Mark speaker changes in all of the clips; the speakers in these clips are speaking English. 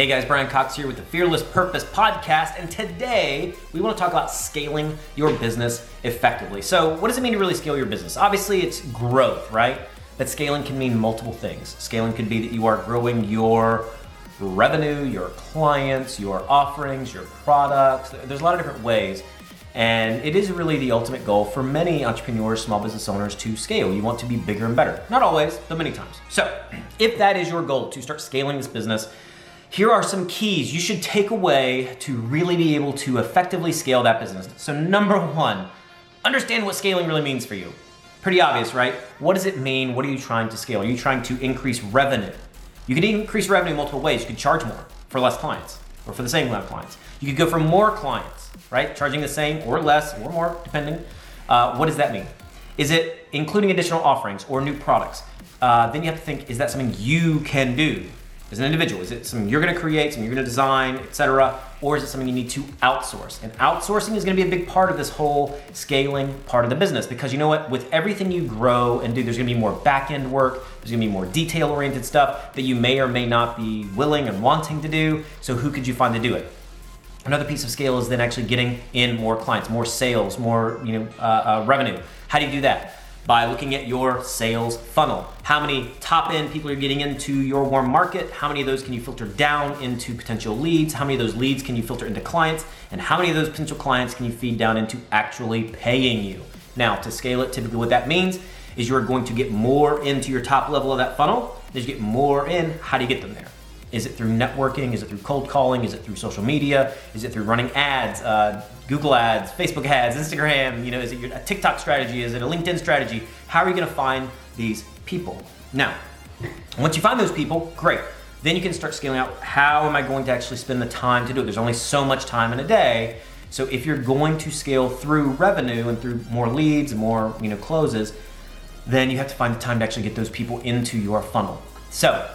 Speaker 1: Hey guys, Brian Cox here with the Fearless Purpose podcast, and today we want to talk about scaling your business effectively. So, what does it mean to really scale your business? Obviously, it's growth, right? But scaling can mean multiple things. Scaling could be that you are growing your revenue, your clients, your offerings, your products. There's a lot of different ways. And it is really the ultimate goal for many entrepreneurs, small business owners to scale. You want to be bigger and better. Not always, but many times. So, if that is your goal to start scaling this business, here are some keys you should take away to really be able to effectively scale that business. So, number one, understand what scaling really means for you. Pretty obvious, right? What does it mean? What are you trying to scale? Are you trying to increase revenue? You can increase revenue multiple ways. You could charge more for less clients or for the same amount of clients. You could go for more clients, right? Charging the same or less or more, depending. Uh, what does that mean? Is it including additional offerings or new products? Uh, then you have to think is that something you can do as an individual? Is it something you're going to create, something you're going to design, etc., or is it something you need to outsource? And outsourcing is going to be a big part of this whole scaling part of the business because you know what? With everything you grow and do, there's going to be more back end work. There's going to be more detail oriented stuff that you may or may not be willing and wanting to do. So who could you find to do it? Another piece of scale is then actually getting in more clients, more sales, more you know uh, uh, revenue. How do you do that? By looking at your sales funnel. How many top end people are getting into your warm market? How many of those can you filter down into potential leads? How many of those leads can you filter into clients? And how many of those potential clients can you feed down into actually paying you? Now, to scale it, typically what that means is you're going to get more into your top level of that funnel. As you get more in, how do you get them there? Is it through networking? Is it through cold calling? Is it through social media? Is it through running ads, uh, Google ads, Facebook ads, Instagram? You know, is it your, a TikTok strategy? Is it a LinkedIn strategy? How are you going to find these people? Now, once you find those people, great. Then you can start scaling out. How am I going to actually spend the time to do it? There's only so much time in a day. So if you're going to scale through revenue and through more leads and more, you know, closes, then you have to find the time to actually get those people into your funnel. So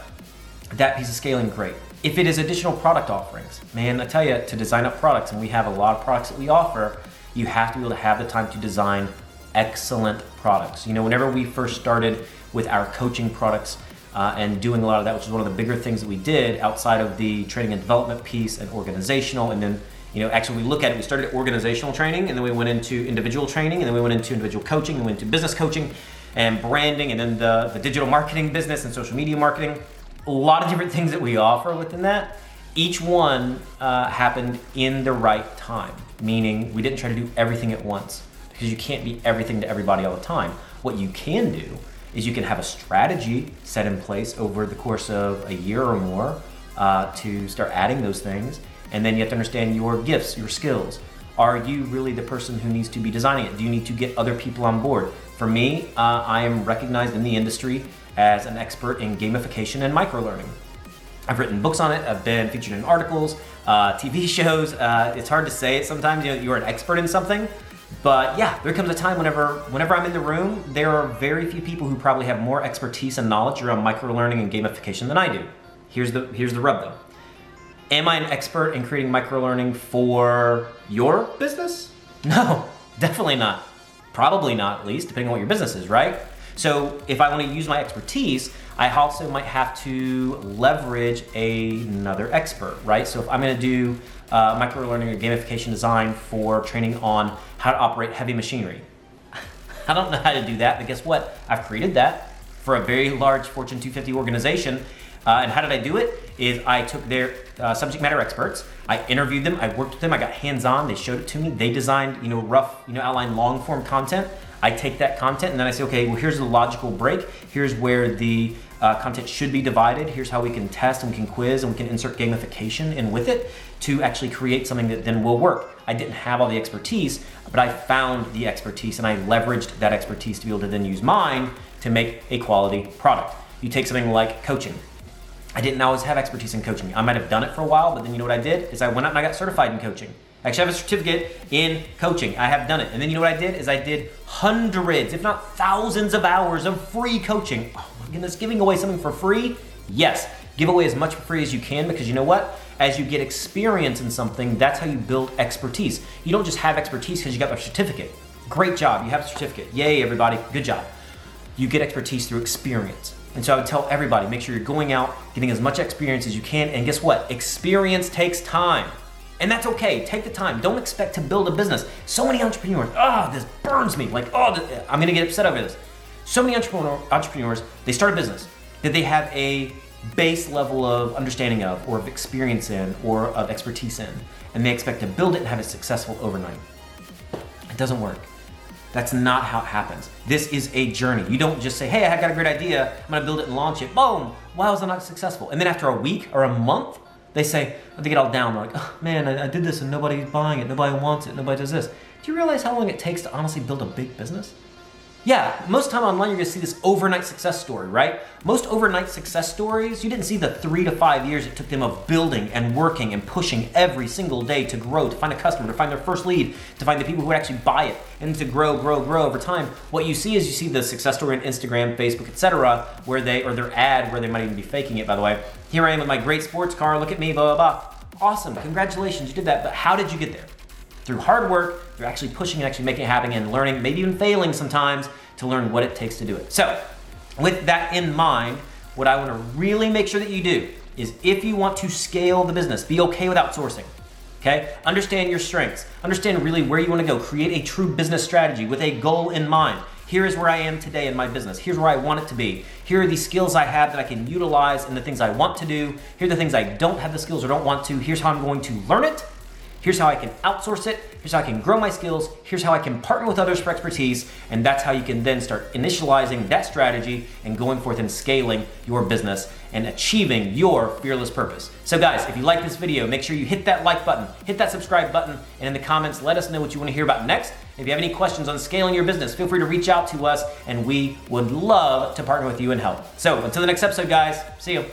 Speaker 1: that piece of scaling, great. If it is additional product offerings, man, I tell you, to design up products, and we have a lot of products that we offer, you have to be able to have the time to design excellent products. You know, whenever we first started with our coaching products uh, and doing a lot of that, which is one of the bigger things that we did outside of the training and development piece and organizational, and then you know, actually, we look at it. We started organizational training, and then we went into individual training, and then we went into individual coaching, and we went into business coaching, and branding, and then the, the digital marketing business and social media marketing a lot of different things that we offer within that. Each one uh, happened in the right time, meaning we didn't try to do everything at once because you can't be everything to everybody all the time. What you can do is you can have a strategy set in place over the course of a year or more uh, to start adding those things. And then you have to understand your gifts, your skills. Are you really the person who needs to be designing it? Do you need to get other people on board? For me, uh, I am recognized in the industry as an expert in gamification and microlearning. I've written books on it. I've been featured in articles, uh, TV shows. Uh, it's hard to say it sometimes. You know, you're an expert in something, but yeah, there comes a time whenever whenever I'm in the room, there are very few people who probably have more expertise and knowledge around microlearning and gamification than I do. Here's the here's the rub though. Am I an expert in creating microlearning for your business? No, definitely not. Probably not, at least, depending on what your business is, right? So if I want to use my expertise, I also might have to leverage another expert, right? So if I'm going to do uh, micro learning or gamification design for training on how to operate heavy machinery, I don't know how to do that, but guess what? I've created that for a very large Fortune 250 organization. Uh, and how did I do it? Is I took their uh, subject matter experts, I interviewed them, I worked with them, I got hands on, they showed it to me, they designed, you know, rough, you know, outline long form content. I take that content and then I say, okay, well, here's the logical break. Here's where the uh, content should be divided. Here's how we can test and we can quiz and we can insert gamification in with it to actually create something that then will work. I didn't have all the expertise, but I found the expertise and I leveraged that expertise to be able to then use mine to make a quality product. You take something like coaching. I didn't always have expertise in coaching. I might have done it for a while, but then you know what I did? Is I went out and I got certified in coaching. I actually have a certificate in coaching. I have done it. And then you know what I did? Is I did hundreds, if not thousands of hours of free coaching. Oh my goodness, giving away something for free? Yes. Give away as much for free as you can because you know what? As you get experience in something, that's how you build expertise. You don't just have expertise because you got a certificate. Great job, you have a certificate. Yay, everybody, good job. You get expertise through experience. And so I would tell everybody make sure you're going out, getting as much experience as you can. And guess what? Experience takes time. And that's okay. Take the time. Don't expect to build a business. So many entrepreneurs, oh, this burns me. Like, oh, I'm gonna get upset over this. So many entrepreneur, entrepreneurs, they start a business that they have a base level of understanding of, or of experience in, or of expertise in, and they expect to build it and have it successful overnight. It doesn't work. That's not how it happens. This is a journey. You don't just say, hey, I got a great idea, I'm gonna build it and launch it. Boom, why was I not successful? And then after a week or a month, they say, they get all down, they're like, oh man, I, I did this and nobody's buying it, nobody wants it, nobody does this. Do you realize how long it takes to honestly build a big business? Yeah, most time online you're gonna see this overnight success story, right? Most overnight success stories, you didn't see the three to five years it took them of building and working and pushing every single day to grow, to find a customer, to find their first lead, to find the people who would actually buy it, and to grow, grow, grow over time. What you see is you see the success story on Instagram, Facebook, etc., where they or their ad where they might even be faking it, by the way. Here I am with my great sports car, look at me, blah blah blah. Awesome, congratulations, you did that, but how did you get there? Through hard work, through actually pushing and actually making it happen and learning, maybe even failing sometimes to learn what it takes to do it. So, with that in mind, what I want to really make sure that you do is if you want to scale the business, be okay with outsourcing. Okay? Understand your strengths. Understand really where you want to go. Create a true business strategy with a goal in mind. Here is where I am today in my business. Here's where I want it to be. Here are the skills I have that I can utilize and the things I want to do. Here are the things I don't have the skills or don't want to. Here's how I'm going to learn it Here's how I can outsource it. Here's how I can grow my skills. Here's how I can partner with others for expertise. And that's how you can then start initializing that strategy and going forth and scaling your business and achieving your fearless purpose. So, guys, if you like this video, make sure you hit that like button, hit that subscribe button, and in the comments, let us know what you want to hear about next. If you have any questions on scaling your business, feel free to reach out to us, and we would love to partner with you and help. So, until the next episode, guys, see you.